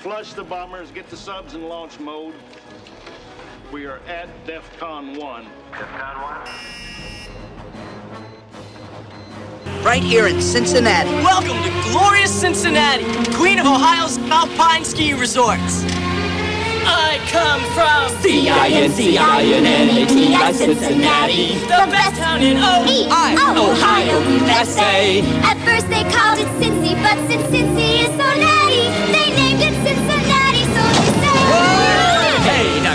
Flush the bombers, get the subs in launch mode. We are at DEFCON 1. DEFCON 1? Right here in Cincinnati. Welcome to glorious Cincinnati, queen of Ohio's alpine ski resorts. I come from C-I-N-C-I-N-N-A-T-I, Cincinnati. The best town in Ohio, Ohio, USA. At first they called it Cincy, but since Cincy is so natty, they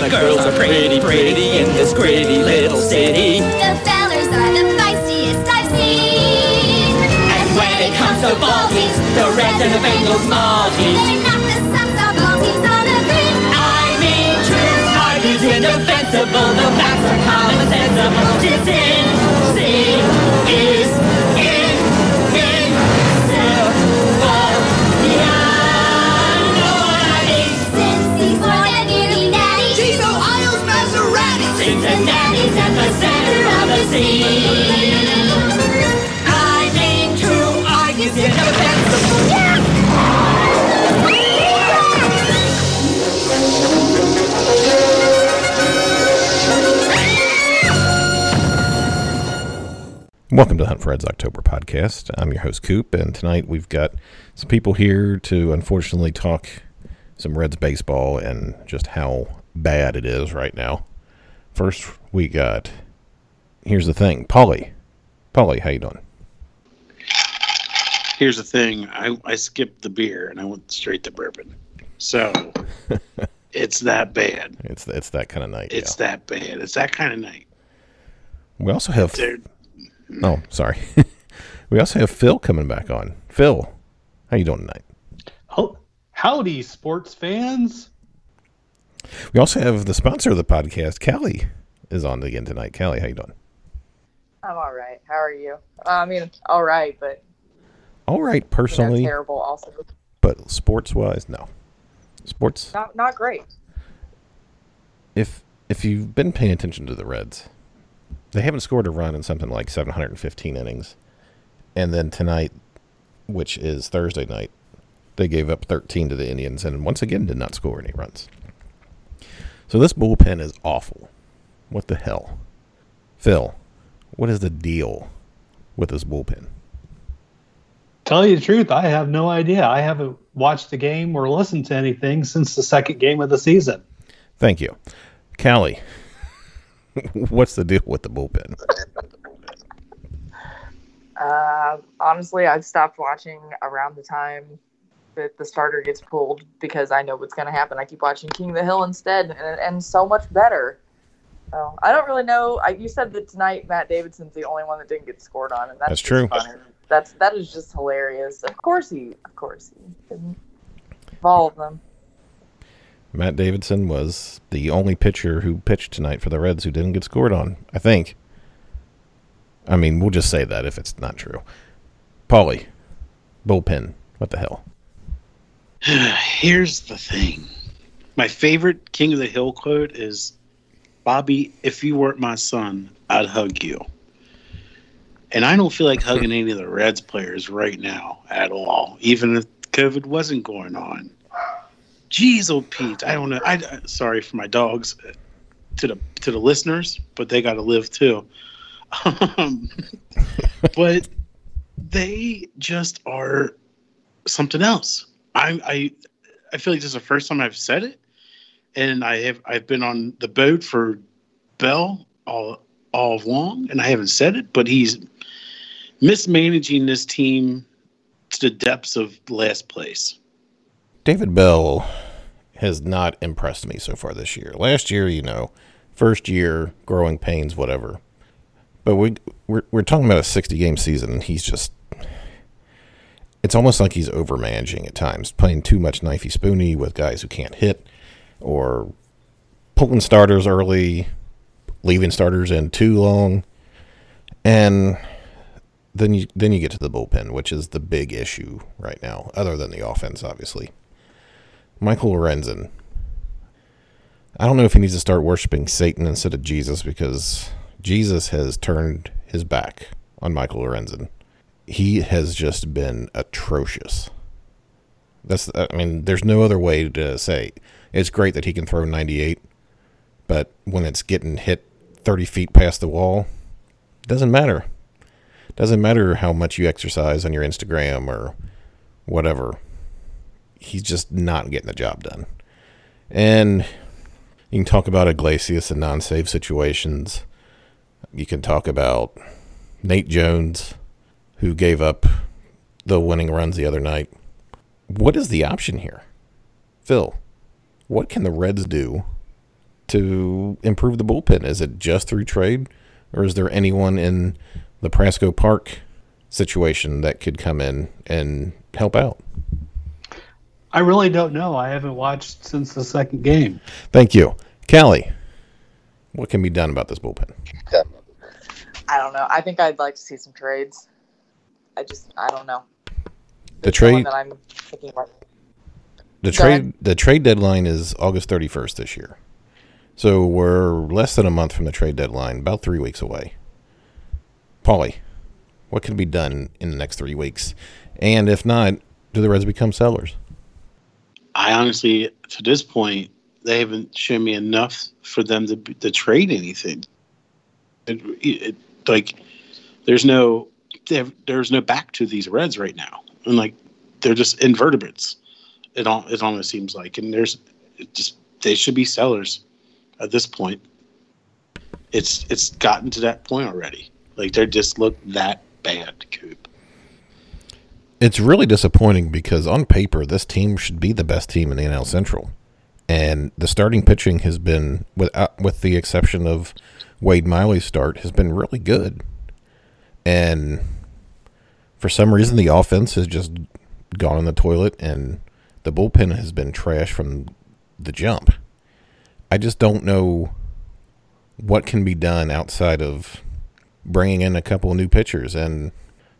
the girls are pretty, pretty in this gritty little city. The fellers are the feistiest I've seen. And when it comes to ball the Reds and the Bengals small teams. They knock the socks off all on the green. I mean, true Arby's indefensible. The facts are common sensible. It's in, see, is Welcome to Hunt for Reds October podcast. I'm your host, Coop, and tonight we've got some people here to unfortunately talk some Reds baseball and just how bad it is right now. First, we got, here's the thing, Paulie. Paulie, how you doing? Here's the thing, I, I skipped the beer and I went straight to bourbon. So it's that bad. It's it's that kind of night. It's yeah. that bad. It's that kind of night. We also have. Dude. Oh, sorry. we also have Phil coming back on. Phil, how you doing tonight? Oh, howdy, sports fans. We also have the sponsor of the podcast, Calli, is on again tonight. Calli, how you doing? I'm all right. How are you? Uh, I mean, all right, but all right you know, personally, terrible also. but sports wise, no. Sports Not not great. if if you've been paying attention to the Reds, they haven't scored a run in something like 715 innings. And then tonight, which is Thursday night, they gave up 13 to the Indians and once again did not score any runs. So this bullpen is awful. What the hell? Phil, what is the deal with this bullpen? Tell you the truth, I have no idea. I haven't watched the game or listened to anything since the second game of the season. Thank you. Calli, what's the deal with the bullpen? Uh, honestly, I've stopped watching around the time that the starter gets pulled because I know what's going to happen. I keep watching King of the Hill instead, and it ends so much better. So I don't really know. I, you said that tonight Matt Davidson's the only one that didn't get scored on, and that's, That's true. funny. That's that is just hilarious. Of course he, of course he didn't. Of all of them. Matt Davidson was the only pitcher who pitched tonight for the Reds who didn't get scored on, I think. I mean, we'll just say that if it's not true. Paulie, bullpen, what the hell? Here's the thing. My favorite King of the Hill quote is Bobby, if you weren't my son, I'd hug you. And I don't feel like hugging any of the Reds players right now at all, even if COVID wasn't going on. Jeez, oh Pete, I don't know. I sorry for my dogs, uh, to the to the listeners, but they got to live too. Um, but they just are something else. I I I feel like this is the first time I've said it, and I have I've been on the boat for Bell all all along, and I haven't said it, but he's mismanaging this team to the depths of last place. David Bell has not impressed me so far this year. Last year, you know, first year, growing pains, whatever. But we we're, we're talking about a 60 game season, and he's just. It's almost like he's over managing at times, playing too much knifey spoony with guys who can't hit, or pulling starters early, leaving starters in too long, and then you then you get to the bullpen, which is the big issue right now, other than the offense, obviously. Michael Lorenzen. I don't know if he needs to start worshiping Satan instead of Jesus because Jesus has turned his back on Michael Lorenzen. He has just been atrocious. That's I mean, there's no other way to say. It's great that he can throw 98, but when it's getting hit 30 feet past the wall, doesn't matter. Doesn't matter how much you exercise on your Instagram or whatever. He's just not getting the job done. And you can talk about Iglesias and non-save situations. You can talk about Nate Jones, who gave up the winning runs the other night. What is the option here? Phil, what can the Reds do to improve the bullpen? Is it just through trade, or is there anyone in the Prasco Park situation that could come in and help out? I really don't know. I haven't watched since the second game. Thank you. Calli, what can be done about this bullpen? I don't know. I think I'd like to see some trades. I just I don't know. The There's no trade that I'm thinking about. The Go trade ahead. the trade deadline is August 31st this year. So we're less than a month from the trade deadline, about 3 weeks away. Paulie, what can be done in the next 3 weeks? And if not, do the Reds become sellers? I honestly, to this point, they haven't shown me enough for them to to trade anything. It, it, like, there's no there- there's no back to these Reds right now, and like they're just invertebrates. It all it almost seems like, and there's just they should be sellers at this point. It's it's gotten to that point already. Like they just look that bad, Coop. It's really disappointing because on paper, this team should be the best team in the NL Central, and the starting pitching has been, without, uh, with the exception of Wade Miley's start, has been really good. And for some reason, the offense has just gone in the toilet, and the bullpen has been trash from the jump. I just don't know what can be done outside of bringing in a couple of new pitchers and.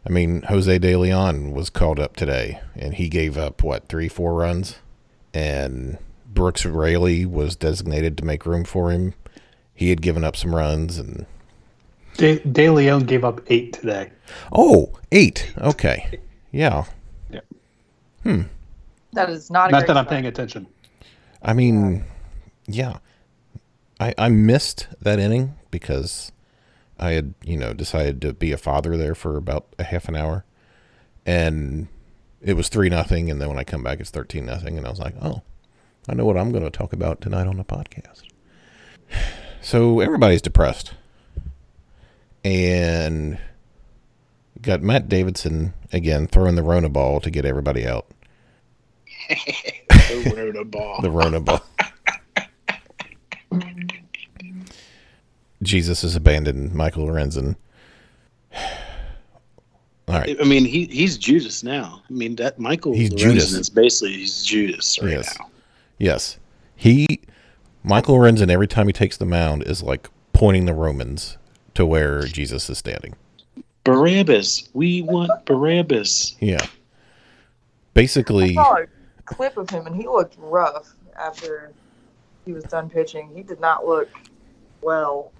I mean, Jose De Leon was called up today, and he gave up what three, four runs, and Brooks Raley was designated to make room for him. He had given up some runs, and De, De Leon gave up eight today. oh, eight. Okay, yeah. Hmm. That is not a Not great that I'm start. paying attention. I mean, yeah. I I missed that inning because I had you know decided to be a father there for about a half an hour, and it was three nothing, and then when I come back, it's thirteen nothing, and I was like, oh, I know what I'm going to talk about tonight on the podcast. So everybody's depressed, and got Matt Davidson again throwing the Rona ball to get everybody out. The Rona ball. The Rona ball. Jesus has abandoned Michael Lorenzen. All right. I mean, he he's Judas now. I mean, that Michael He's Lorenzen Judas. is basically he's Judas right Yes. now. Yes. He, Michael Lorenzen, every time he takes the mound, is like pointing the Romans to where Jesus is standing. Barabbas, we want Barabbas. Yeah. Basically, saw a clip of him and he looked rough after he was done pitching. He did not look well.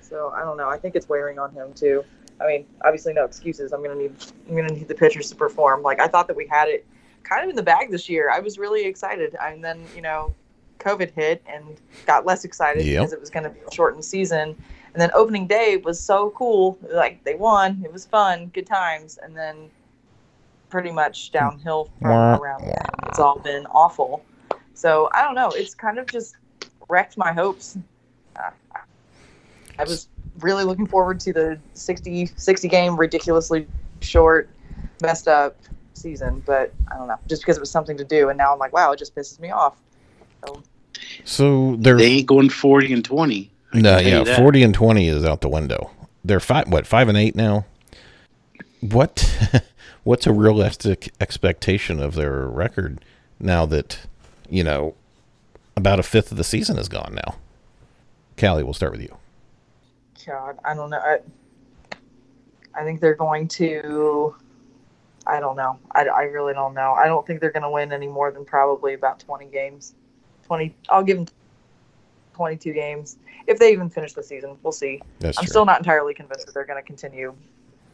So I don't know. I think it's wearing on him too. I mean, obviously no excuses. I'm gonna need I'm gonna need the pitchers to perform. Like I thought that we had it kind of in the bag this year. I was really excited, and then you know, COVID hit and got less excited Yep. because it was gonna be a shortened season. And then opening day was so cool. Like they won. It was fun, good times, and then pretty much downhill from Wah, around there. It's all been awful. So I don't know. It's kind of just wrecked my hopes. Uh, I was really looking forward to the 60, 60 game, ridiculously short, messed up season, but I don't know, just because it was something to do. And now I'm like, wow, it just pisses me off. So, so they're They ain't going forty and twenty. I no, yeah, that. forty and twenty is out the window. They're five, what five and eight now. What, what's a realistic expectation of their record now that you know about a fifth of the season is gone now? Calli, we'll start with you. God, I don't know. I, I think they're going to. I don't know. I, I really don't know. I don't think they're going to win any more than probably about 20 games. 20. I'll give them 22 games if they even finish the season. We'll see. That's I'm true. still not entirely convinced that they're going to continue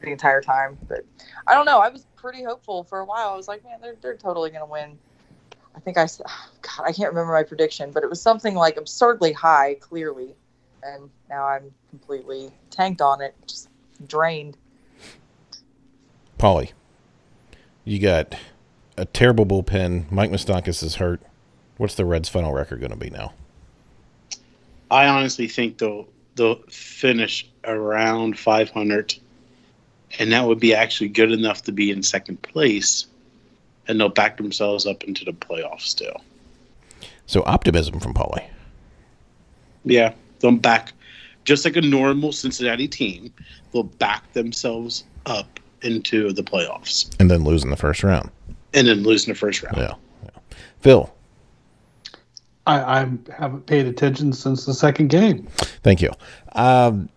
the entire time. But I don't know. I was pretty hopeful for a while. I was like, man, they're they're totally gonna win. I think I s- God, I can't remember my prediction, but it was something like absurdly high, clearly. And now I'm completely tanked on it, just drained. Paulie, you got a terrible bullpen. Mike Moustakas is hurt. What's the Reds' final record going to be now? I honestly think they'll they'll finish around 500, and that would be actually good enough to be in second place, and they'll back themselves up into the playoffs still. So optimism from Paulie. Yeah, they'll back just like a normal Cincinnati team. They'll back themselves up into the playoffs and then lose in the first round. and then lose in the first round. Yeah. yeah. Phil, I, I haven't paid attention since the second game. thank you. Um,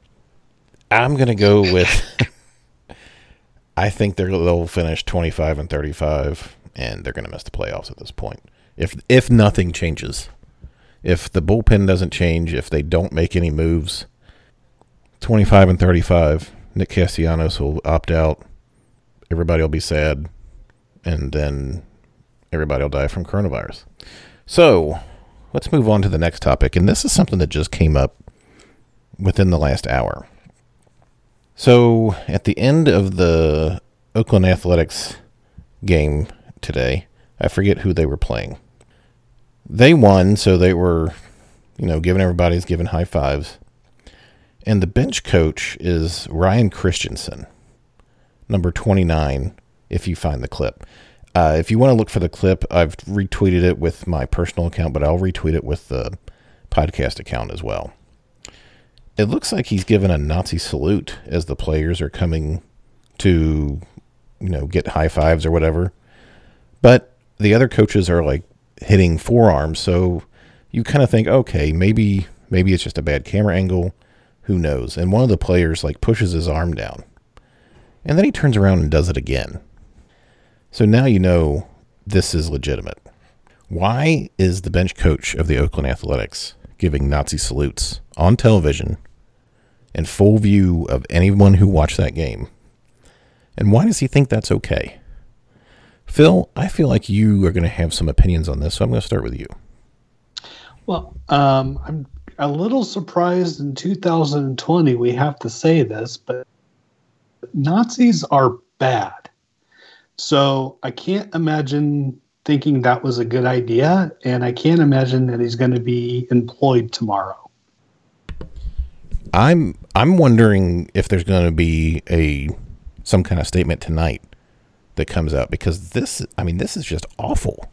I'm going to go with. I think they'll finish 25 and 35, and they're going to miss the playoffs at this point. If if nothing changes, if the bullpen doesn't change, if they don't make any moves, 25 and 35, Nick Castellanos will opt out. Everybody will be sad, and then everybody will die from coronavirus. So let's move on to the next topic. And this is something that just came up within the last hour. So at the end of the Oakland Athletics game today, I forget who they were playing. They won, so they were, you know, giving everybody's giving high fives. And the bench coach is Ryan Christenson, number 29, if you find the clip. Uh, if you want to look for the clip, I've retweeted it with my personal account, but I'll retweet it with the podcast account as well. It looks like he's given a Nazi salute as the players are coming to, you know, get high fives or whatever. But the other coaches are like hitting forearms, so you kind of think, okay, maybe maybe it's just a bad camera angle. Who knows? And one of the players like pushes his arm down, and then he turns around and does it again. So now you know this is legitimate. Why is the bench coach of the Oakland Athletics giving Nazi salutes on television in full view of anyone who watched that game? And why does he think that's okay? Phil, I feel like you are going to have some opinions on this, so I'm going to start with you. Well, um, I'm a little surprised in 2020 we have to say this, but Nazis are bad. So I can't imagine thinking that was a good idea, and I can't imagine that he's going to be employed tomorrow. I'm I'm wondering if there's going to be a some kind of statement tonight that comes out because this I mean this is just awful.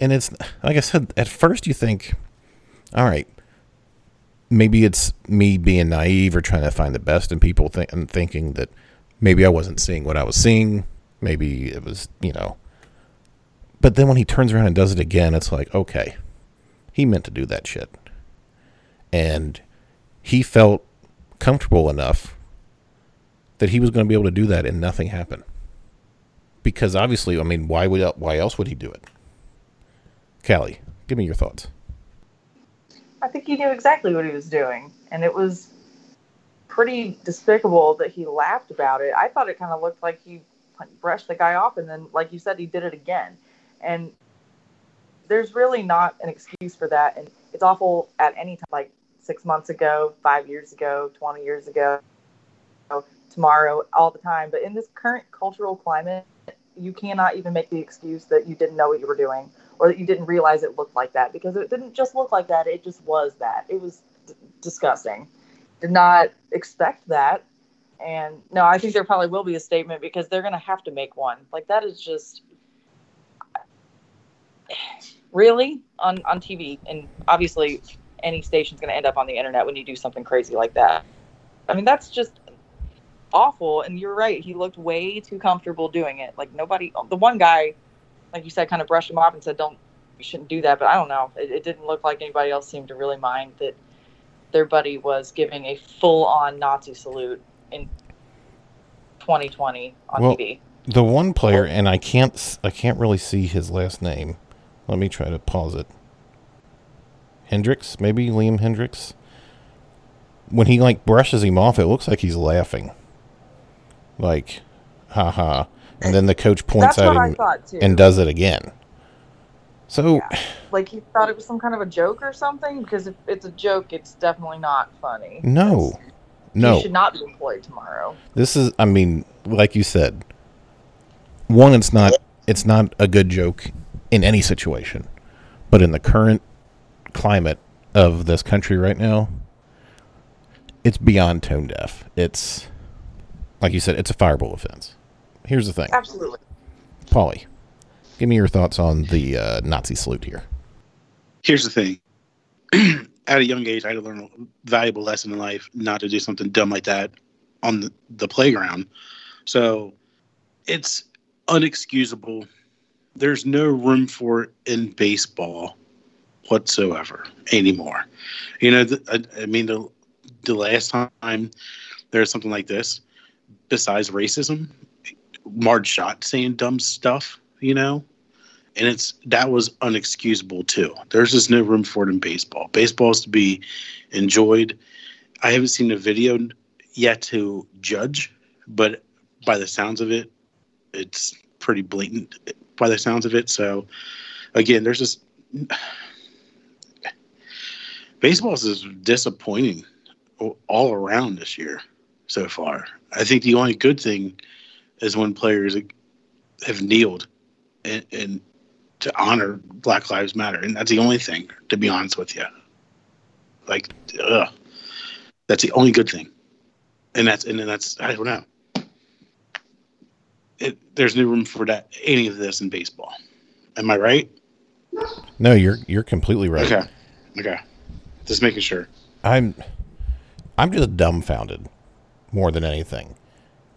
And it's like I said at first you think all right maybe it's me being naive or trying to find the best in people th- and thinking that maybe I wasn't seeing what I was seeing, maybe it was, you know. But then when he turns around and does it again, it's like, okay. He meant to do that shit. And he felt comfortable enough that he was going to be able to do that and nothing happened. Because obviously, I mean, why would why else would he do it? Calli, give me your thoughts. I think he knew exactly what he was doing, and it was pretty despicable that he laughed about it. I thought it kind of looked like he brushed the guy off, and then, like you said, he did it again. And there's really not an excuse for that, and it's awful at any time. Like six months ago, five years ago, twenty years ago, tomorrow, all the time. But in this current cultural climate, you cannot even make the excuse that you didn't know what you were doing or that you didn't realize it looked like that because it didn't just look like that. It just was that. It was d- disgusting. Did not expect that. And no i think there probably will be a statement because they're going to have to make one. Like that is just really? On on tv and obviously any station's going to end up on the internet when you do something crazy like that i mean that's just awful and you're right he looked way too comfortable doing it like nobody the one guy like you said kind of brushed him off and said don't you shouldn't do that but i don't know it, it didn't look like anybody else seemed to really mind that their buddy was giving a full-on nazi salute in 2020 on Well, tv The one player, and I can't, I can't really see his last name. Let me try to pause it. Hendriks, maybe Liam Hendriks. When he like brushes him off, it looks like he's laughing. Like, haha. And then the coach points at him and does it again. So, Like he thought it was some kind of a joke or something. Because if it's a joke, it's definitely not funny. no. No. You No. should not be employed tomorrow. This is I mean, like you said, one it's not it's not a good joke in any situation. But in the current climate of this country right now, it's beyond tone deaf. It's like you said, it's a fireball offense. Here's the thing. Absolutely. Paulie, give me your thoughts on the uh, Nazi salute here. Here's the thing. At a young age, I had to learn a valuable lesson in life not to do something dumb like that on the, the playground. So it's unexcusable. There's no room for it in baseball whatsoever anymore. You know, I, I mean, the, the last time there was something like this, besides racism, Marge Schott saying dumb stuff, you know? and it's that was unexcusable too. There's just no room for it in baseball. Baseball is to be enjoyed. I haven't seen a video yet to judge, but by the sounds of it, it's pretty blatant. By the sounds of it, so again, there's just baseball is disappointing all around this year so far. I think the only good thing is when players have kneeled and, and to honor Black Lives Matter, and that's the only thing. To be honest with you, like, ugh, that's the only good thing, and that's and then that's I don't know. It, there's no room for that any of this in baseball. Am I right? No, you're you're completely right. Okay. Okay. Just making sure. I'm I'm just dumbfounded more than anything.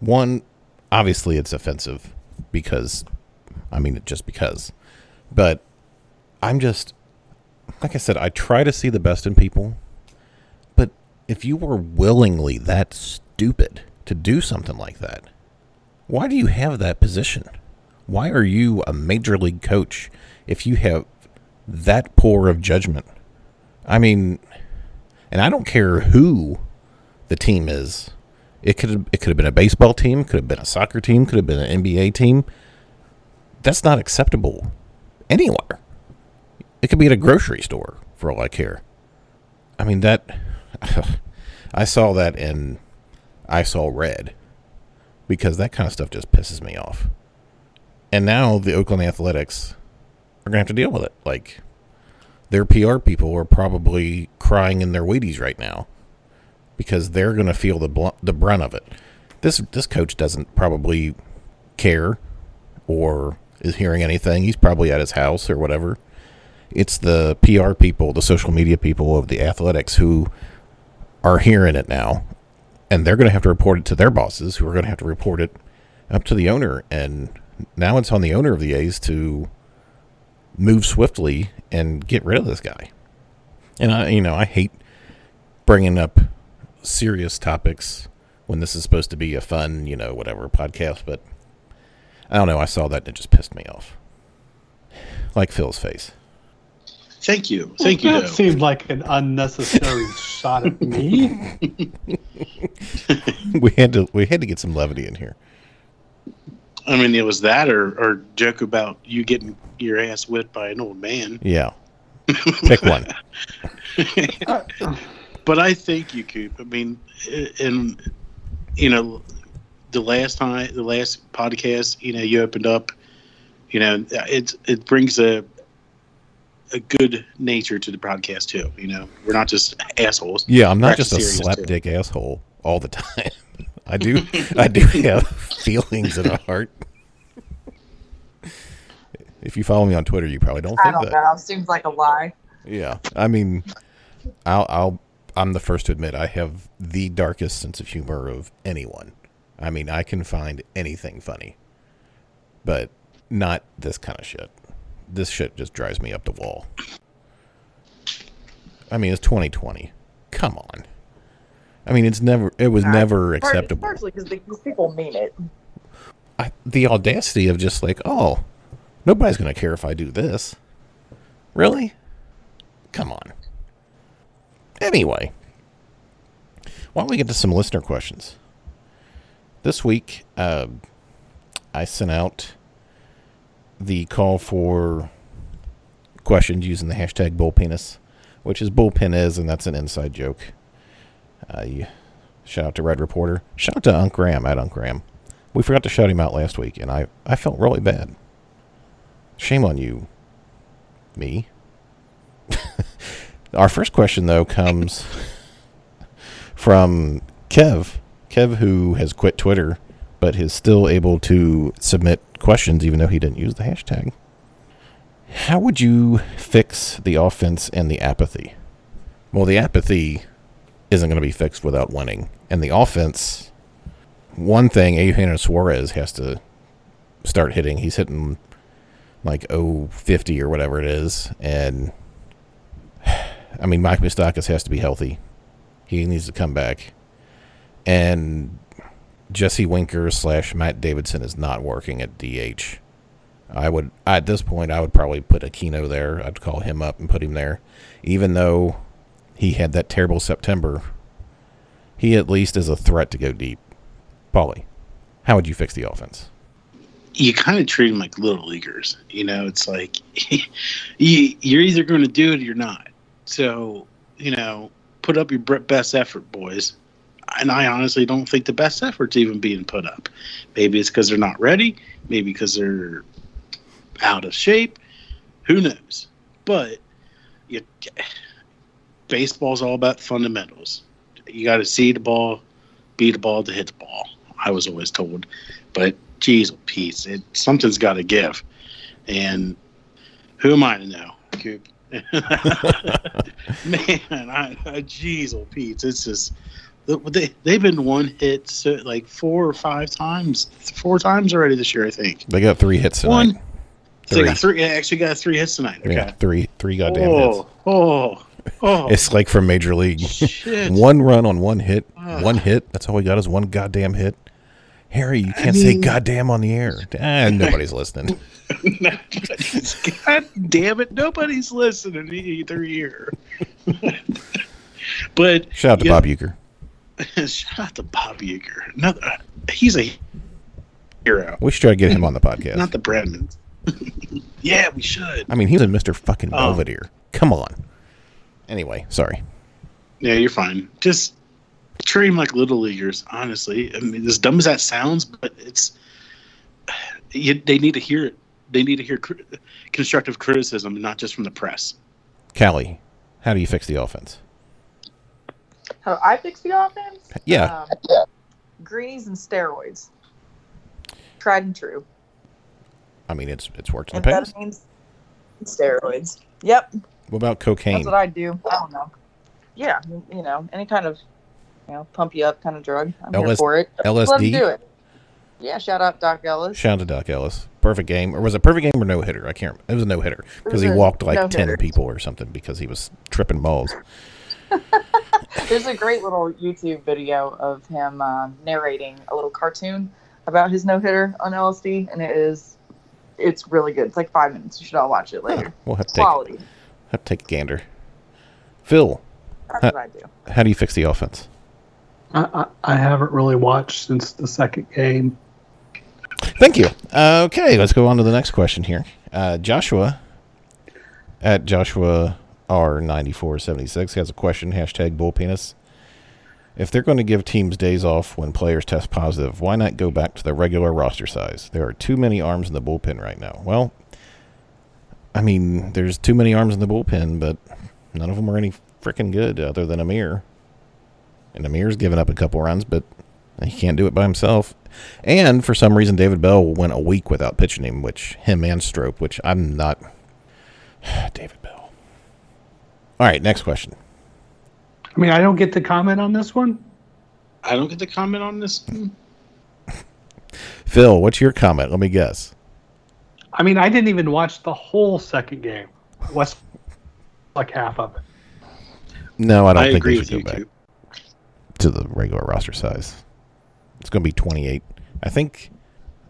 One, obviously it's offensive because I mean it just because. But I'm just like I said, I try to see the best in people. But if you were willingly that stupid to do something like that, why do you have that position? Why are you a major league coach if you have that poor of judgment? I mean, and I don't care who the team is. It could it could have been a baseball team, could have been a soccer team, could have been an NBA team. That's not acceptable anywhere. It could be at a grocery store for all I care. I mean that I saw that and I saw red because that kind of stuff just pisses me off. And now the Oakland Athletics are going to have to deal with it. Like their PR people are probably crying in their Wheaties right now because they're going to feel the the brunt of it. This this coach doesn't probably care or is hearing anything. He's probably at his house or whatever. It's the PR people, the social media people of the athletics who are hearing it now, and they're going to have to report it to their bosses, who are going to have to report it up to the owner. And now it's on the owner of the A's to move swiftly and get rid of this guy. And I, you know, I hate bringing up serious topics when this is supposed to be a fun, you know, whatever podcast, but I don't know. I saw that and it just pissed me off. Like Phil's face. Thank you. Thank you. That Doe. seemed like an unnecessary shot at me. we had to we had to get some levity in here. I mean, it was that or, or joke about you getting your ass whipped by an old man. Yeah. Pick one. But I thank you, Coop. I mean, and you know, the last time, the last podcast, you know, you opened up. You know, it it brings a a good nature to the podcast too. You know, we're not just assholes. Yeah, I'm not just a actually serious, too. slapdick asshole all the time. I do I do have feelings and a heart. If you follow me on Twitter, you probably don't I think don't that. know. Seems like a lie. Yeah, I mean, I'll, I'll, I'm the first to admit I have the darkest sense of humor of anyone. I mean, I can find anything funny, but not this kind of shit. This shit just drives me up the wall. I mean, it's 2020. Come on. I mean, it's never. It was never acceptable. Partially because these people mean it. I, the audacity of just like, oh, nobody's going to care if I do this. Really? Come on. Anyway, why don't we get to some listener questions? this week, uh, I sent out the call for questions using the hashtag bullpenis, which is bullpen is, and that's an inside joke. Uh, you, shout out to Red Reporter. Shout out to Unc Graham at Unc Graham. We forgot to shout him out last week, and I, I felt really bad. Shame on you, me. Our first question, though, comes from Kev. Kev, who has quit Twitter, but is still able to submit questions even though he didn't use the hashtag. How would you fix the offense and the apathy? Well, the apathy isn't going to be fixed without winning. And the offense, one thing, Eugenio Suarez has to start hitting. He's hitting like 050 or whatever it is. And I mean, Mike Moustakas has to be healthy. He needs to come back. And Jesse Winker slash Matt Davidson is not working at DH. I would at this point I would probably put Aquino there. I'd call him up and put him there, even though he had that terrible September. He at least is a threat to go deep. Paulie, how would you fix the offense? You kind of treat them like little leaguers. You know, it's like you, you're either going to do it or you're not. So, you know, put up your best effort, boys. And I honestly don't think the best effort's even being put up. Maybe it's because they're not ready. Maybe because they're out of shape. Who knows? But you, baseball's all about fundamentals. You got to see the ball, beat the ball to hit the ball. I was always told, but geez, Pete, it something's got to give. And who am I to know, Coop? Man, I, I geez, oh Pete, it's just they they've been one hit so, like four or five times, four times already this year, I think. They got three hits tonight. One. So they got three. Actually, got three hits tonight. Okay. Yeah, three three goddamn oh, hits. oh, oh. Oh. It's like from Major League. Shit. one run on one hit. Ugh. One hit. That's all we got is one goddamn hit. Harry, you can't say mean- goddamn on the air. Ah, nobody's listening. God damn it! Nobody's listening either here. but Shout out to Bob Uecker. shout out to Bob Uecker. Another, he's a hero. We should try to get him on the podcast. Not the Bradmans. yeah, we should. I mean, he was in Mr. Fucking Oh. Belvedere. Come on. Anyway, sorry. Yeah, you're fine. Just treat them like little leaguers. Honestly, I mean, as dumb as that sounds, but it's you, they need to hear it. They need to hear cr- constructive criticism, not just from the press. Calli, how do you fix the offense? How do I fix the offense? Yeah. Um, greenies and steroids. Tried and true. I mean, it's it's worked in the past. Amphetamines and steroids. Yep. What about cocaine? That's what I do. I don't know. Yeah, you know, any kind of, you know, pump you up kind of drug. I'm here for it. Let 'em LSD? do it. Yeah, shout out Doc Ellis. Shout out to Doc Ellis. Perfect game, or was it perfect game or no hitter? I can't. remember. It was a no hitter because he walked like ten no-hitter. people or something because he was tripping balls. There's a great little YouTube video of him uh, narrating a little cartoon about his no hitter on LSD, and it is, it's really good. It's like five minutes. You should all watch it later. We'll have to take Quality. Have to take a gander. Phil, That's Huh. what I do. how do you fix the offense? I, I, I haven't really watched since the second game. Thank you. Uh, okay, let's go on to the next question here. Uh, Joshua at Joshua R ninety four seventy six has a question. Hashtag bull penis. If they're going to give teams days off when players test positive, why not go back to the regular roster size? There are too many arms in the bullpen right now. Well, I mean, there's too many arms in the bullpen, but none of them are any freaking good other than Amir. And Amir's given up a couple runs, but he can't do it by himself. And for some reason, David Bell went a week without pitching him, which him and Strop, which I'm not. David Bell. All right, next question. I mean, I don't get to comment on this one. I don't get to comment on this. Phil, what's your comment? Let me guess. I mean, I didn't even watch the whole second game. What's like half of it? No, I don't I think agree they with should you, go back Coop. to the regular roster size. It's going to be 28. I think.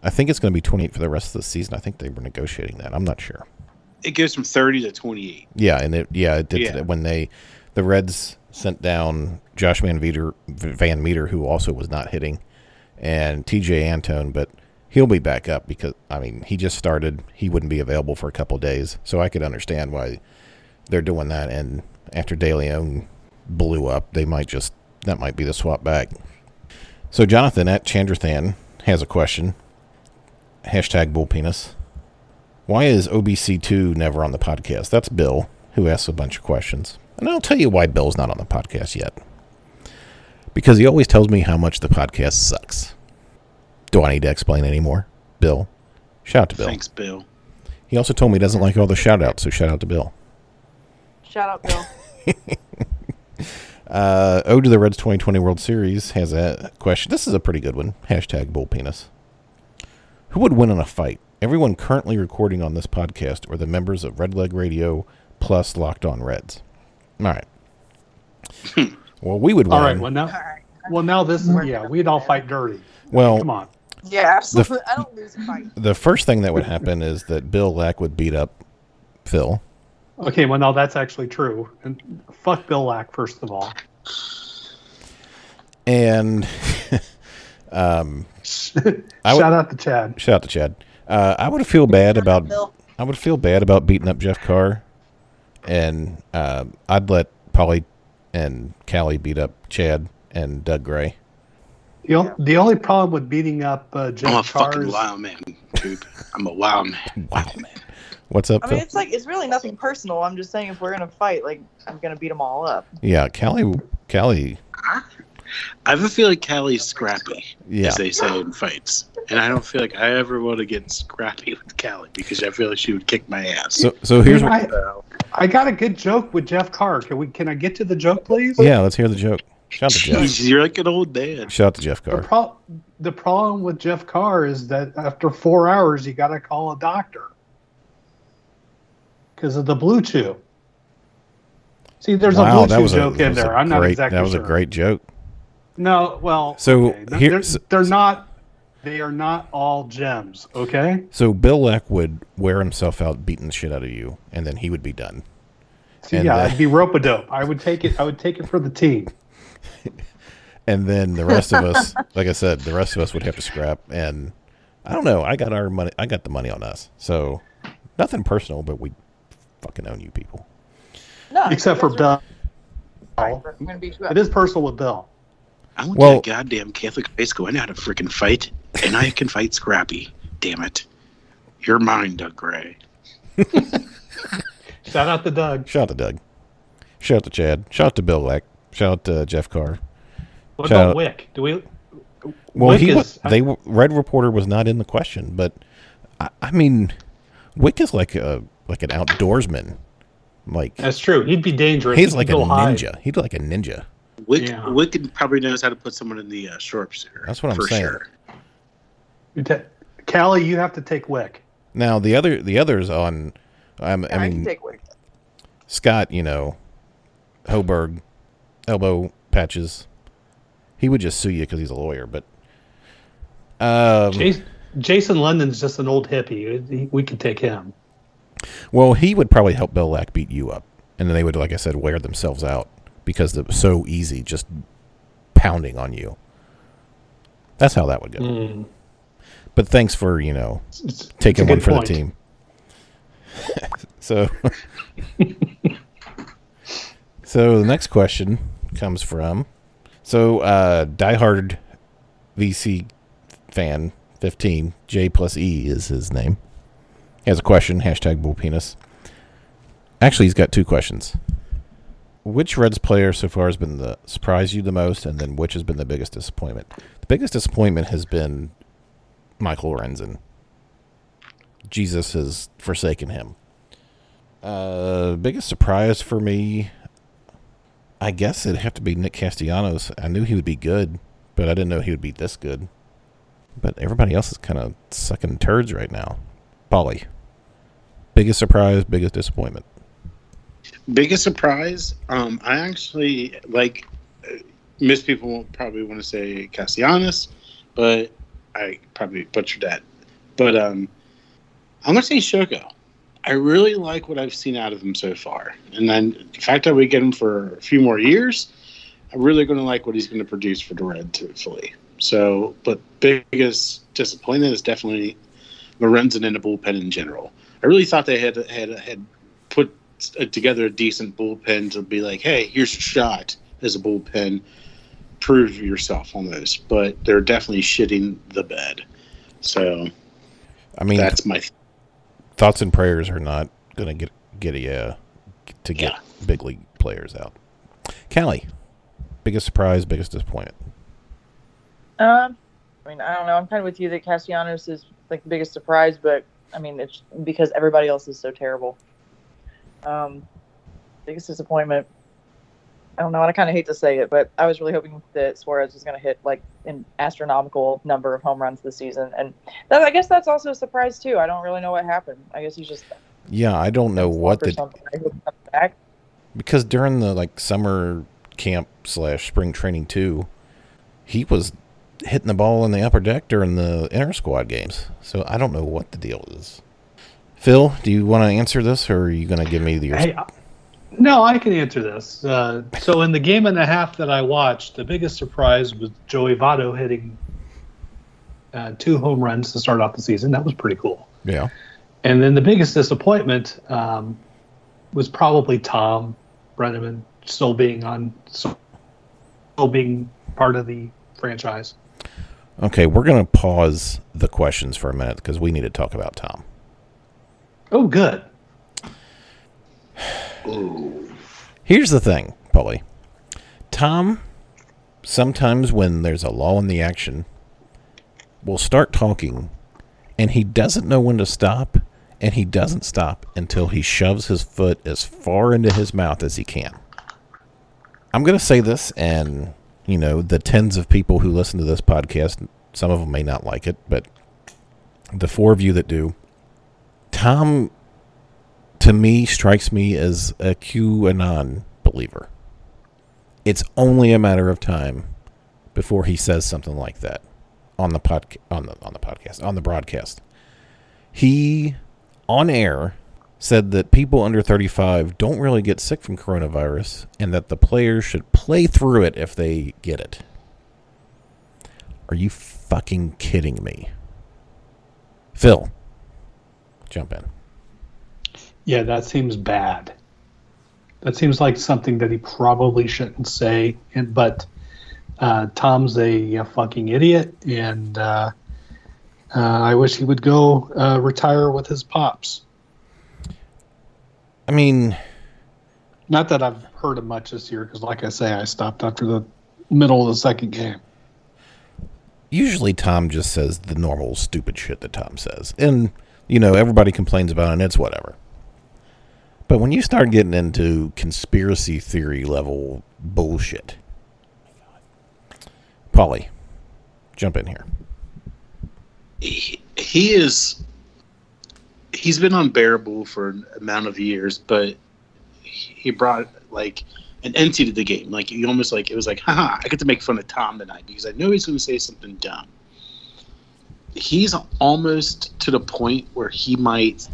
I think it's going to be 28 for the rest of the season. I think they were negotiating that. I'm not sure. It goes from 30 to 28. Yeah, and it yeah it did Yeah. when they the Reds sent down Josh VanMeter Van Meter who also was not hitting, and Tejay Antone, but he'll be back up because I mean he just started. He wouldn't be available for a couple days, so I could understand why they're doing that. And after De Leon blew up, they might just that might be the swap back. So Jonathan at Chandrathan has a question. Hashtag bull penis. Why is OBC2 never on the podcast? That's Bill, who asks a bunch of questions. And I'll tell you why Bill's not on the podcast yet. Because he always tells me how much the podcast sucks. Do I need to explain anymore? Bill? Shout out to Bill. Thanks, Bill. He also told me he doesn't like all the shout outs, so shout out to Bill. Shout out, Bill. Uh, Ode to the Reds 2020 World Series has a question. This is a pretty good one. Hashtag bull penis. Who would win in a fight? Everyone currently recording on this podcast or the members of Red Leg Radio plus Locked On Reds? All right. well, we would win. All right. Well now, well now this is yeah. We'd all fight dirty. Well, Come on. Yeah, absolutely. I don't lose a fight. the first thing that would happen is that Bill Lack would beat up Phil. Okay. Well, no, that's actually true. And fuck Bill Lack first of all. And um, I would- Shout out to Chad. Shout out to Chad. Uh, I would feel bad about Bill. I would feel bad about beating up Jeff Carr, and uh, I'd let Paulie and Calli beat up Chad and Doug Gray. The, o- the only problem with beating up uh, I'm a Jeff fucking wild man, dude. I'm a wild man. Wow, man. What's up, I mean, Phil? it's like it's really nothing personal. I'm just saying, if we're gonna fight, like I'm gonna beat them all up. Yeah, Calli. Calli. I have a feeling Calli's scrappy, Yeah. as they say in fights. And I don't feel like I ever want to get scrappy with Calli because I feel like she would kick my ass. So so here's what. I, I got a good joke with Jeff Carr. Can we? Can I get to the joke, please? Yeah, let's hear the joke. Shout out to Jeff. Jeez, you're like an old dad. Shout out to Jeff The, Carr. pro- the problem with Jeff Carr is that after four hours, you got to call a doctor because of the blue chew. See, there's a wow, blue that chew was a, joke that in there. I'm not great, exactly That was sure. a great joke. No, well, So, okay. Here- they're, so- they're not. They are not all gems. Okay. So Bill Lack would wear himself out beating the shit out of you, and then he would be done. So And, yeah, uh, I'd be rope a dope. I would take it. I would take it for the team. and then the rest of us, like I said, the rest of us would have to scrap. And I don't know. I got our money. I got the money on us. So nothing personal, but we fucking own you people. No, Except for you guys Bill. are fine. I'm gonna beat you up. It is personal with Bill. I went Well- to a goddamn Catholic high school. I know how to freaking fight, and I can fight scrappy. Damn it. You're mine, Doug Gray. Shout out to Doug. Shout out to Doug. Shout out to Chad. Shout out to Bill Lack. Shout out to Jeff Carr. What Shout about out- Wick? Do we? Well, Wick he is- was, they Red Reporter was not in the question, but I, I mean, Wick is like a like an outdoorsman. Like That's true. He'd be dangerous. he's like a could go high. ninja. He's like a ninja. Wick, Yeah. Wick probably knows how to put someone in the uh, sharpshooter. That's what I'm for saying. Sure. You Calli, you have to take Wick. Now the other the others on, um, Yeah, I I can mean take Wick. Scott, you know, Hoberg, elbow patches. He would just sue you because he's a lawyer, but um, Jason, Jason London's just an old hippie. We could take him. well, he would probably help Bill Lack beat you up, and then they would, like I said, wear themselves out because it was so easy, just pounding on you. That's how that would go. Mm. But thanks for you know It's- it's taking a one for point. the team. so, so the next question comes from so uh, diehard VC fan fifteen J plus E is his name. He has a question. Hashtag bull penis. Actually, he's got two questions. Which Reds player so far has been the surprised you the most, and then which has been the biggest disappointment? The biggest disappointment has been Michael Lorenzen. Jesus has forsaken him. Uh, biggest surprise for me, I guess it'd have to be Nick Castellanos. I knew he would be good, but I didn't know he would be this good. But everybody else is kind of sucking turds right now. Paulie, biggest surprise, biggest disappointment. Biggest surprise, um, I actually like. Most people probably want to say Castellanos, but I probably butchered that. But um, I'm gonna say Shogo. I really like what I've seen out of him so far, and then the fact that we get him for a few more years, I'm really gonna like what he's gonna produce for the Red, truthfully. So, but biggest disappointment is definitely Lorenzen in the bullpen in general. I really thought they had had had put together a decent bullpen to be like, hey, here's your shot as a bullpen, prove yourself on this. But they're definitely shitting the bed. So, I mean, that's my thoughts and prayers are not going to get get a uh, to get Yeah. big league players out. Calli, biggest surprise, biggest disappointment. Um, I mean, I don't know. I'm kind of with you that Castellanos is like the biggest surprise, but I mean, it's because everybody else is so terrible. Um, biggest disappointment. I don't know. I kind of hate to say it, but I was really hoping that Suarez was going to hit like an astronomical number of home runs this season, and that, I guess that's also a surprise too. I don't really know what happened. I guess he's just Yeah, I don't know what the. I hope he comes back. because during the like summer camp slash spring training too, he was hitting the ball in the upper deck during the inter squad games. So I don't know what the deal is. Phil, do you want to answer this, or are you going to give me the? Hey, no, I can answer this. Uh, so in the game and a half that I watched, the biggest surprise was Joey Votto hitting uh, two home runs to start off the season. That was pretty cool. yeah, And then the biggest disappointment um, was probably Tom Brennaman still being on, still being part of the franchise. okay, we're going to pause the questions for a minute because we need to talk about Tom. Oh, good. Here's the thing, Paulie. Tom, sometimes when there's a lull in the action, will start talking, and he doesn't know when to stop, and he doesn't stop until he shoves his foot as far into his mouth as he can. I'm going to say this, and, you know, the tens of people who listen to this podcast, some of them may not like it, but the four of you that do, Tom to me strikes me as a QAnon believer. It's only a matter of time before he says something like that on the pod on the on the podcast on the broadcast. He on air said that people under 35 don't really get sick from coronavirus and that the players should play through it if they get it. Are you fucking kidding me? Phil, jump in. Yeah, that seems bad. That seems like something that he probably shouldn't say. And but uh, Tom's a, a fucking idiot, and uh, uh, I wish he would go uh, retire with his pops. I mean, Not that I've heard him much this year, because like I say, I stopped after the middle of the second game. usually Tom just says the normal stupid shit that Tom says. And, you know, everybody complains about it and it's whatever. But when you start getting into conspiracy theory level bullshit, Paulie, jump in here. he, he is he's been unbearable for an amount of years, but he brought like an entity to the game. Like you almost like it was like, haha, I get to make fun of Tom tonight because I know he's going to say something dumb. He's almost to the point where he might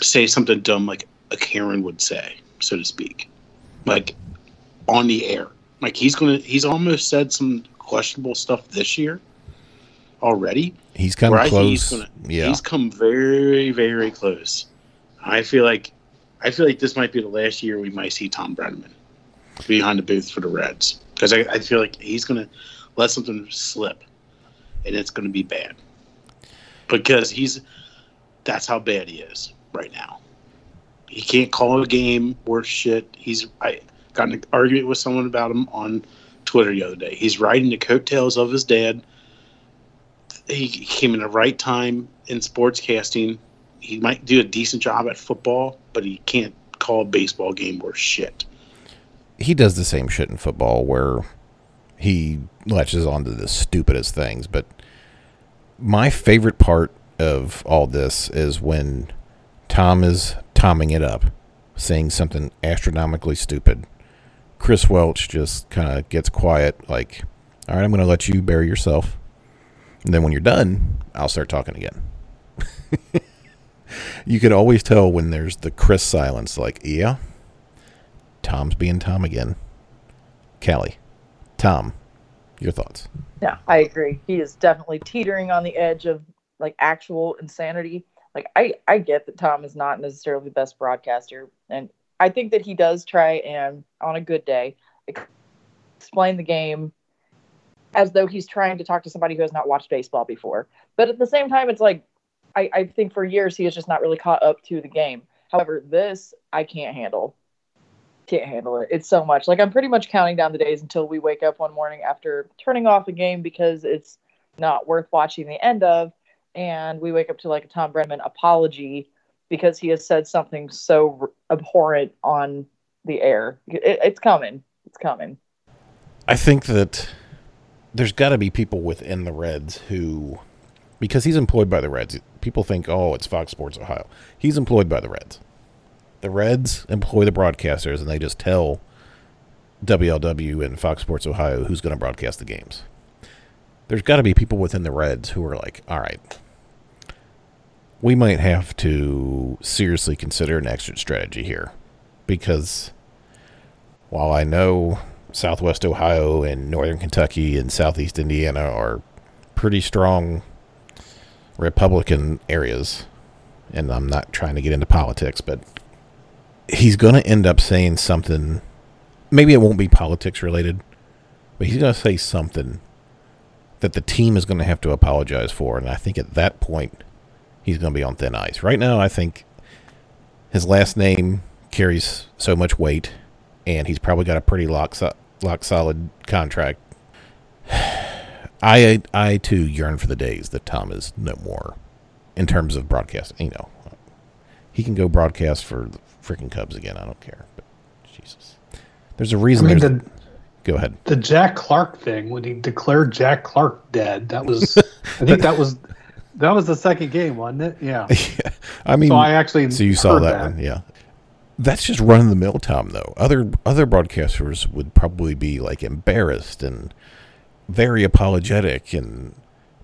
say something dumb like a Karen would say, so to speak, like on the air. Like he's gonna, he's almost said some questionable stuff this year already. He's come where I think close. he's gonna, yeah. he's come very, very close. I feel like, I feel like this might be the last year we might see Tom Brennaman behind the booth for the Reds because I, I feel like he's gonna let something slip, and it's gonna be bad because he's that's how bad he is right now. He can't call a game worth shit. He's I got an argument with someone about him on Twitter the other day. He's riding the coattails of his dad. He came in the right time in sportscasting. He might do a decent job at football, but he can't call a baseball game worth shit. he does the same shit in football where he latches onto the stupidest things. But my favorite part of all this is when Tom is tomming it up, saying something astronomically stupid. Chris Welsh just kind of gets quiet, like, all right, I'm going to let you bury yourself. And then when you're done, I'll start talking again. you can always tell when there's the Chris silence, like, yeah, Tom's being Tom again. Calli, Tom, Your thoughts? Yeah, I agree. He is definitely teetering on the edge of like actual insanity. Like I, I get that Tom is not necessarily the best broadcaster, and I think that he does try and on a good day explain the game as though he's trying to talk to somebody who has not watched baseball before. But at the same time, it's like I, I think for years he has just not really caught up to the game. However, this I can't handle. Can't handle it. It's so much. Like I'm pretty much counting down the days until we wake up one morning after turning off the game because it's not worth watching the end of, and we wake up to like a Tom Brennan apology because he has said something so abhorrent on the air. It, it's coming. It's coming. I think that there's got to be people within the Reds who, because he's employed by the Reds, people think, oh, it's Fox Sports Ohio. He's employed by the Reds. The Reds employ the broadcasters, and they just tell WLW and Fox Sports Ohio who's going to broadcast the games. There's got to be people within the Reds who are like, all right, we might have to seriously consider an exit strategy here because while I know Southwest Ohio and Northern Kentucky and Southeast Indiana are pretty strong Republican areas, and I'm not trying to get into politics, but he's going to end up saying something. Maybe it won't be politics related, but he's going to say something that the team is going to have to apologize for. And I think at that point, he's going to be on thin ice. Right now, I think his last name carries so much weight, and he's probably got a pretty lock, so- lock solid contract. I I too yearn for the days that Tom is no more, in terms of broadcasting. You know, he can go broadcast for the freaking Cubs again. I don't care. But Jesus, there's a reason. I mean, the, go ahead. the Jack Clark thing when he declared Jack Clark dead. That was, I think that was, that was the second game, wasn't it? Yeah. I mean, So I actually so you saw heard that, one, yeah. That's just run of the mill, Tom. Though other other broadcasters would probably be like embarrassed and very apologetic, and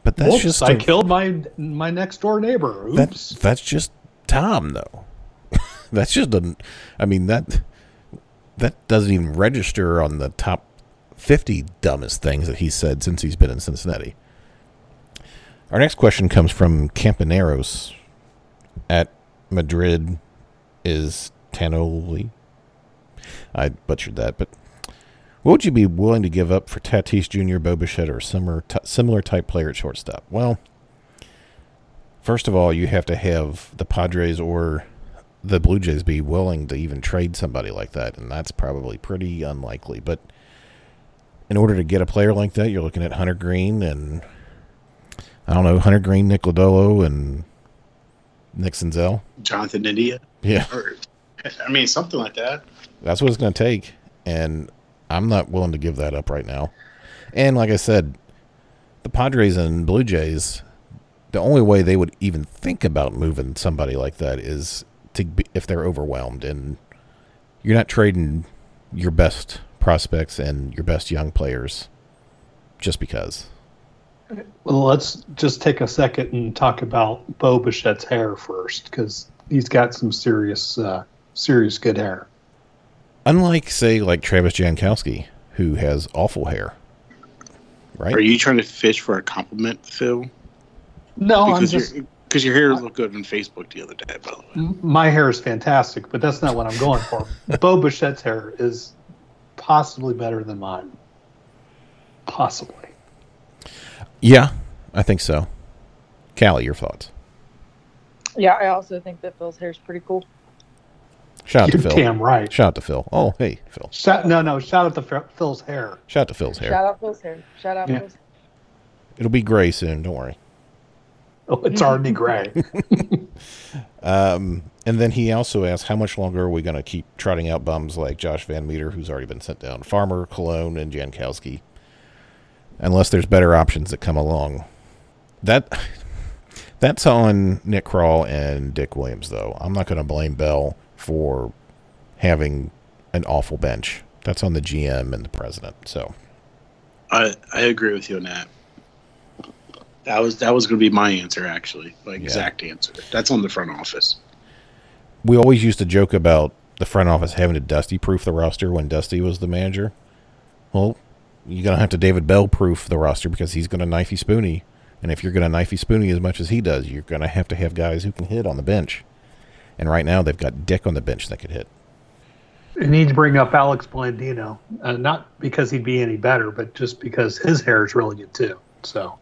but that's Whoops, just I a- killed my my next door neighbor. Oops. That's that's just Tom, though. that's just a. I mean that that doesn't even register on the top fifty dumbest things that he said since he's been in Cincinnati. Our next question comes from Campaneros at Madrid. Is Tanoli? I butchered that, but what would you be willing to give up for Tatis Jr., Bo Bichette, or similar t- similar type player at shortstop? Well, first of all, you have to have the Padres or the Blue Jays be willing to even trade somebody like that, and that's probably pretty unlikely. But in order to get a player like that, you're looking at Hunter Greene and I don't know Hunter Greene, Nick Lodolo, and Nick Senzel. Jonathan India. Yeah. Or, I mean, something like that. That's what it's going to take, and I'm not willing to give that up right now. And like I said, the Padres and Blue Jays, the only way they would even think about moving somebody like that is to be, if they're overwhelmed, and you're not trading your best prospects and your best young players just because. Well, let's just take a second and talk about Bo Bichette's hair first, because he's got some serious, uh, serious good hair. Unlike, say, like Travis Jankowski, who has awful hair, right? Are you trying to fish for a compliment, Phil? No, I'm because just your because your hair looked good on Facebook the other day, by the way. my hair is fantastic, but that's not what I'm going for. Bo Bichette's hair is possibly better than mine. Possibly. Yeah, I think so. Calli, your thoughts? Yeah, I also think that Phil's hair is pretty cool. Shout out to You're Phil. damn right. Shout out to Phil. Oh, hey, Phil. Shout, no, no, shout out to Phil- Phil's hair. Shout out to Phil's hair. Shout out Phil's hair. Shout out Yeah. Phil's hair. It'll be gray soon. Don't worry. Oh, it's already gray. Um, and then he also asked, how much longer are we going to keep trotting out bums like Josh VanMeter, who's already been sent down, Farmer, Colón, and Jankowski, unless there's better options that come along. That that's on Nick Krall and Dick Williams, though. I'm not going to blame Bell for having an awful bench. That's on the GM and the president. So I I agree with you on that. That was that was going to be my answer, actually, my exact answer. That's on the front office. we always used to joke about the front office having to dusty proof the roster when Dusty was the manager. Well, you're gonna have to David Bell proof the roster because he's gonna knifey spoony, and if you're gonna knifey spoony as much as he does, you're gonna have to have guys who can hit on the bench. And right now they've got Dick on the bench that could hit. I need to bring up Alex Blandino, uh, not because he'd be any better, but just because his hair is really good too. So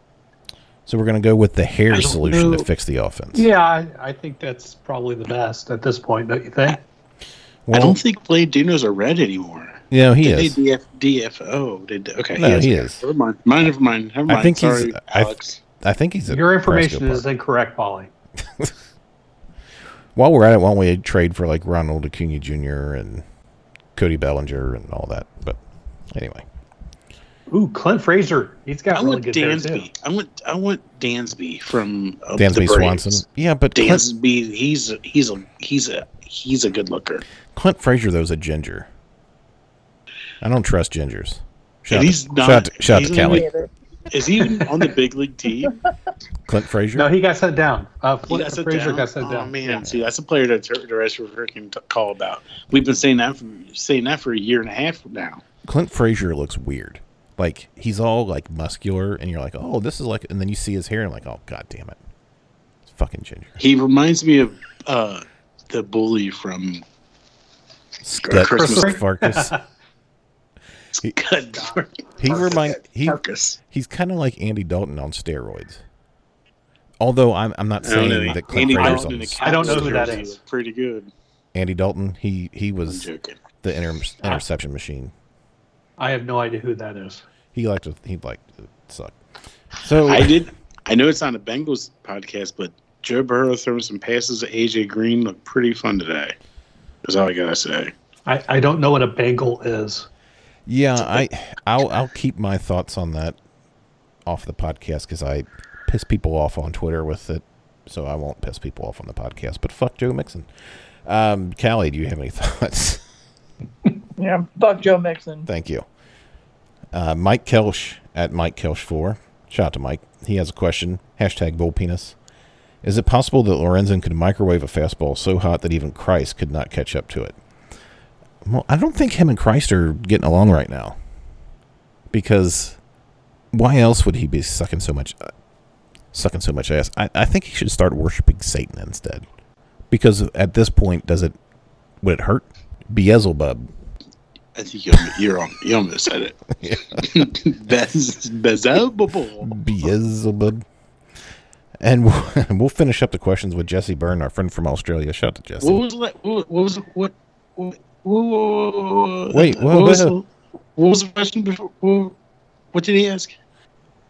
So we're gonna go with the hair solution know. to fix the offense. yeah, I, I think that's probably the best at this point, don't you think? Well, I don't think Blandino's a red anymore. You know he Did is. they DF, DFO? Did okay? No, he is. Never mind. Mine. Never mind. Never mind. I think Sorry, he's. I, Alex. I think he's. Your information is incorrect, Paulie. While we're at it, why don't we trade for like Ronald Acuna Jr. and Cody Bellinger and all that? But anyway, Ooh, Clint Frazier. He's got I really want good hair too. Dansby. I want. I want Dansby from uh, Dansby the Swanson. Yeah, but Clint, Dansby. He's a, he's a he's a he's a good looker. Clint Frazier though's a ginger. I don't trust gingers. Shout, And he's to, not- shout, to, shout to he's Calli. only- Is he even on the big league team? Clint Frazier. No, he got set down. Uh, He Flint got Frazier down? got set oh, man, Yeah. see, that's a player that the rest of freaking t- call about. We've been saying that for saying that for a year and a half now. Clint Frazier looks weird. Like he's all like muscular, and you're like, oh, this is like, and then you see his hair, and like, oh, god damn it, it's fucking ginger. He reminds me of uh, the bully from Scud Christmas. Farkus. He- Good. He remind he he's kind of like Andy Dalton on steroids. Although I'm I'm not saying know. that Clint Andy Frazier's Dalton on in a s- I don't know who that jersey is. Pretty good. Andy Dalton. He he was the inter- ah. interception machine. I have no idea who that is. He liked to he liked to suck. So I did. I know it's not a Bengals podcast, but Joe Burrow throwing some passes to AJ Green looked pretty fun today. That's all I gotta say. I, I don't know what a Bengal is. Yeah, I I'll I'll keep my thoughts on that off the podcast because I piss people off on Twitter with it, so I won't piss people off on the podcast. But fuck Joe Mixon. Um, Calli, do you have any thoughts? Yeah, fuck Joe Mixon. Thank you. Uh, Mike Kelsch at Mike Kelsch four. Shout out to Mike. He has a question. Hashtag bull penis. Is it possible that Lorenzen could microwave a fastball so hot that even Christ could not catch up to it? Well, I don't think him and Christ are getting along right now. Because why else would he be sucking so much, uh, sucking so much ass? I, I think he should start worshiping Satan instead. Because at this point, does it would it hurt? Beelzebub. I think you you're on. You almost said it. Bez Beelzebub. Beelzebub. And we'll, we'll finish up the questions with Jesse Byrne, our friend from Australia. Shout out to Jesse. What was that? What, what was what? What, what, Wait, what, what- was, what- what was the question before? What, what did he ask?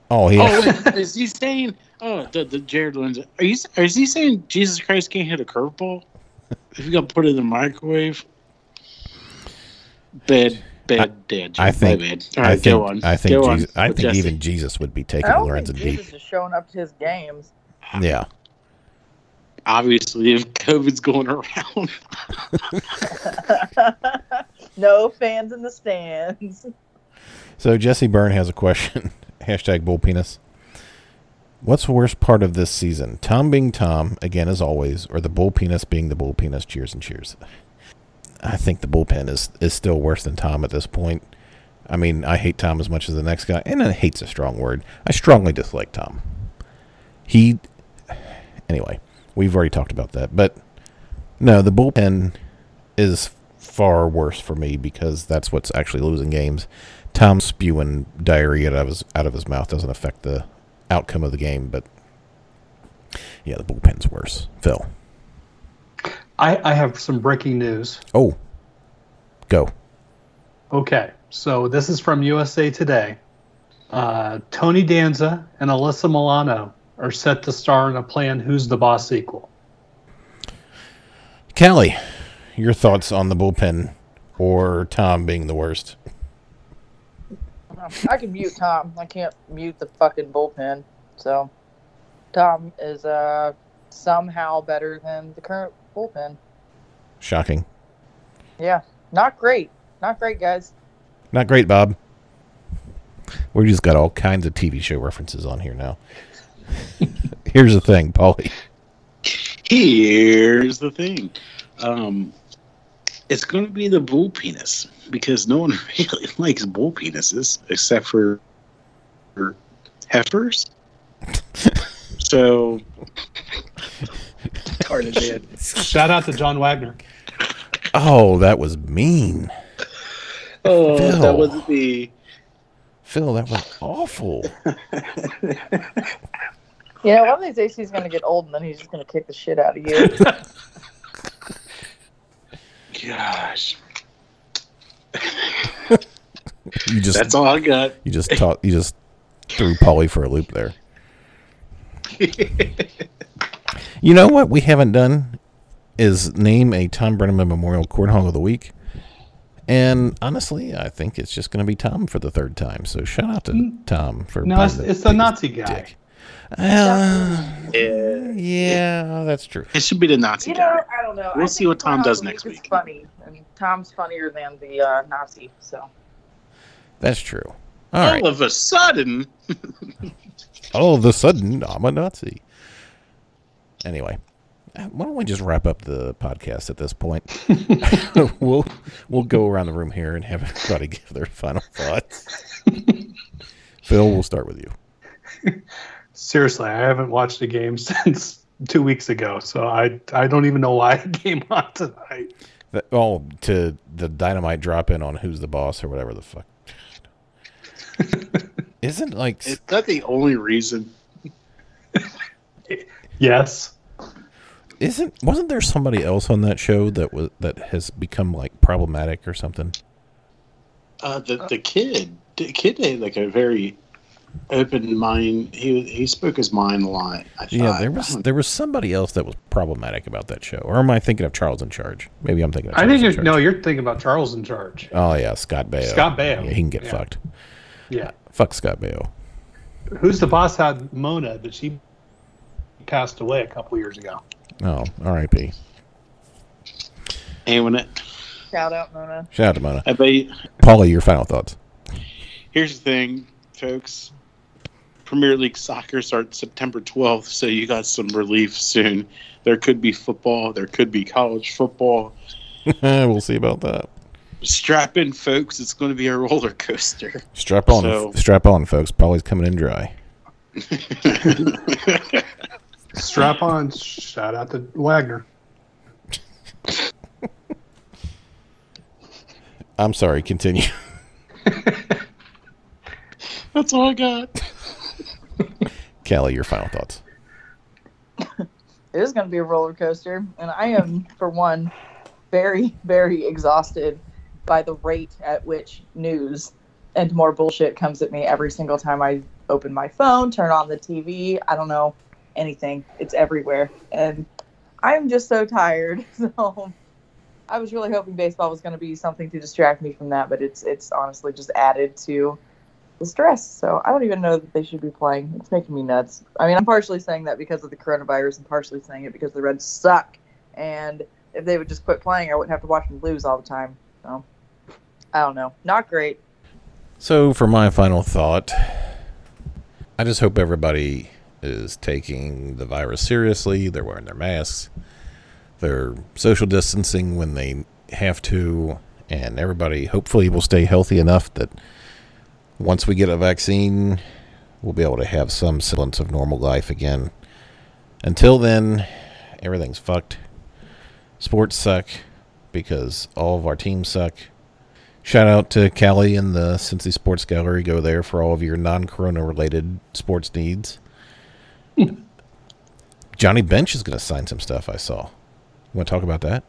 Oh, he, Oh, wait, is he saying? Oh, the, the Jared Lindsay. Are you? Is he saying Jesus Christ can't hit a curveball? If you got to put it in the microwave. Bad, bad dad. I think. Bad. All I think. go on. I think. Go on I think Jesse. even Jesus would be taking I don't deep. Jesus is showing up to his games. Yeah. Obviously if COVID's going around. no fans in the stands. So Jesse Byrne has a question. Hashtag bull penis. What's the worst part of this season? Tom being Tom, again as always, or the bull penis being the bull penis? Cheers and cheers. I think the bullpen is, is still worse than Tom at this point. I mean, I hate Tom as much as the next guy, and I hate's a strong word. I strongly dislike Tom. He, anyway, we've already talked about that, but no, the bullpen is far worse for me because that's what's actually losing games. Tom spewing diarrhea out of his out of his mouth doesn't affect the outcome of the game, but yeah, the bullpen's worse. Phil, I, I have some breaking news. oh, go. Okay, so this is from USA Today. Uh, Tony Danza and Alyssa Milano are set to star in a planned Who's the Boss sequel. Calli, your thoughts on the bullpen or Tom being the worst? I can mute Tom. I can't mute the fucking bullpen. So Tom is uh somehow better than the current bullpen. Shocking. Yeah, not great. Not great, guys. Not great, Bob. We just got all kinds of TV show references on here now. Here's the thing, Paulie. Here's the thing. Um, It's going to be the bull penis because no one really likes bull penises except for, for heifers. so, Retarded man. Shout out to John Wagner. Oh, that was mean. oh, Phil. that wasn't the. Phil, that was awful. Yeah, one of these days he's gonna get old and then he's just gonna kick the shit out of you. Gosh, You just that's all I got. you just taught you just threw Paulie for a loop there. You know what we haven't done is name a Tom Brennaman Memorial Cornhole of the Week. And honestly, I think it's just going to be Tom for the third time. So shout out to mm. Tom for No, being it's, it's the Nazi guy. dick. Uh, Yeah, yeah, that's true. it should be the Nazi you guy. know, I don't know. We'll I see what Tom Groundhog does next week. Funny, and Tom's funnier than the uh, Nazi. So That's true. All right. All of a sudden, All of a sudden, I'm a Nazi. Anyway, why don't we just wrap up the podcast at this point? we'll we'll go around the room here and have everybody give their final thoughts. Phil, we'll start with you. Seriously, I haven't watched a game since two weeks ago, so I I don't even know why I came on tonight. The, oh, to the dynamite drop in on who's the boss or whatever the fuck. Isn't like is that the only reason? Yes. isn't wasn't there somebody else on that show that was that has become like problematic or something? Uh, the the kid, the kid had like a very open mind. He he spoke his mind a lot. I Yeah, there was there was somebody else that was problematic about that show. Or am I thinking of Charles in Charge? Maybe I'm thinking of I Charles think in you're Charge. no, you're thinking about Charles in charge. Oh yeah, Scott Baio. Scott Baio. Yeah, he can get Yeah. fucked. Yeah. Fuck Scott Baio. Who's the boss had Mona, but she passed away a couple years ago. Oh, R.I.P. And when it, shout out Mona. Shout out to Mona. I bet you- Paulie, your final thoughts. here's the thing, folks. Premier League soccer starts September 12th, so you got some relief soon. There could be football. There could be college football. we'll see about that. Strap in, folks. It's going to be a roller coaster. Strap on, So- strap on, folks. Paulie's coming in dry. Strap on. Shout out to Wagner. I'm sorry. Continue. That's all I got. Calli, your final thoughts. It is going to be a roller coaster, and I am, for one, very, very exhausted by the rate at which news and more bullshit comes at me every single time I open my phone, turn on the TV. I don't know anything. It's everywhere, and I'm just so tired. So I was really hoping baseball was going to be something to distract me from that, but it's it's honestly just added to the stress. So I don't even know that they should be playing. It's making me nuts. I mean, I'm partially saying that because of the coronavirus and partially saying it because the Reds suck. And if they would just quit playing, I wouldn't have to watch them lose all the time. So I don't know. Not great. So, for my final thought, I just hope everybody is taking the virus seriously. They're wearing their masks, they're social distancing when they have to, and everybody hopefully will stay healthy enough that once we get a vaccine, we'll be able to have some semblance of normal life again. Until then, everything's fucked. Sports suck because all of our teams suck. Shout out to Calli and the Cincy Sports Gallery. Go there for all of your non-corona related sports needs. Johnny Bench is going to sign some stuff. I saw. You Want to talk about that?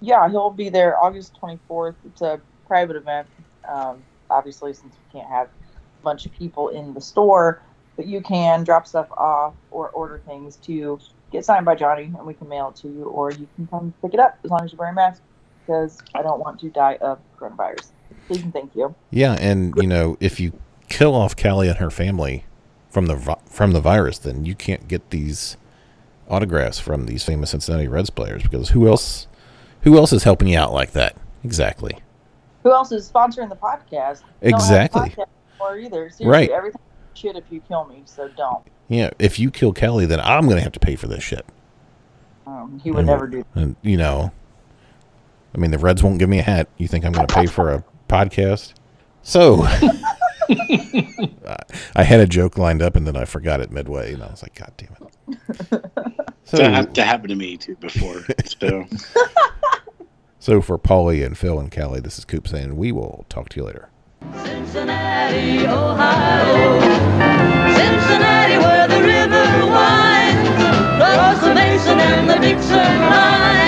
Yeah, he'll be there August 24th. It's a private event. Um, obviously, since we can't have a bunch of people in the store, but you can drop stuff off or order things to get signed by Johnny, and we can mail it to you, or you can come pick it up as long as you wear a mask, because I don't want to die of coronavirus. Please and thank you. Yeah, and you know if you kill off Calli and her family from the from the virus, then you can't get these autographs from these famous Cincinnati Reds players because who else who else is helping you out like that? Exactly. Who else is sponsoring the podcast? We don't have a Exactly. podcast anymore either. Seriously, Right. Everything shit if you kill me, so don't. Yeah, if you kill Kelly, then I'm going to have to pay for this shit. Um, he would And- never do. And you know, I mean, the Reds won't give me a hat. You think I'm going to pay for a podcast? So, I had a joke lined up and then I forgot it midway, and I was like, God damn it. So, that, hap- that happened to me too before. So So for Paulie and Phil and Calli, this is Coop saying we will talk to you later. Cincinnati, Ohio. Cincinnati, where the river winds across the Mason and the Dixon line.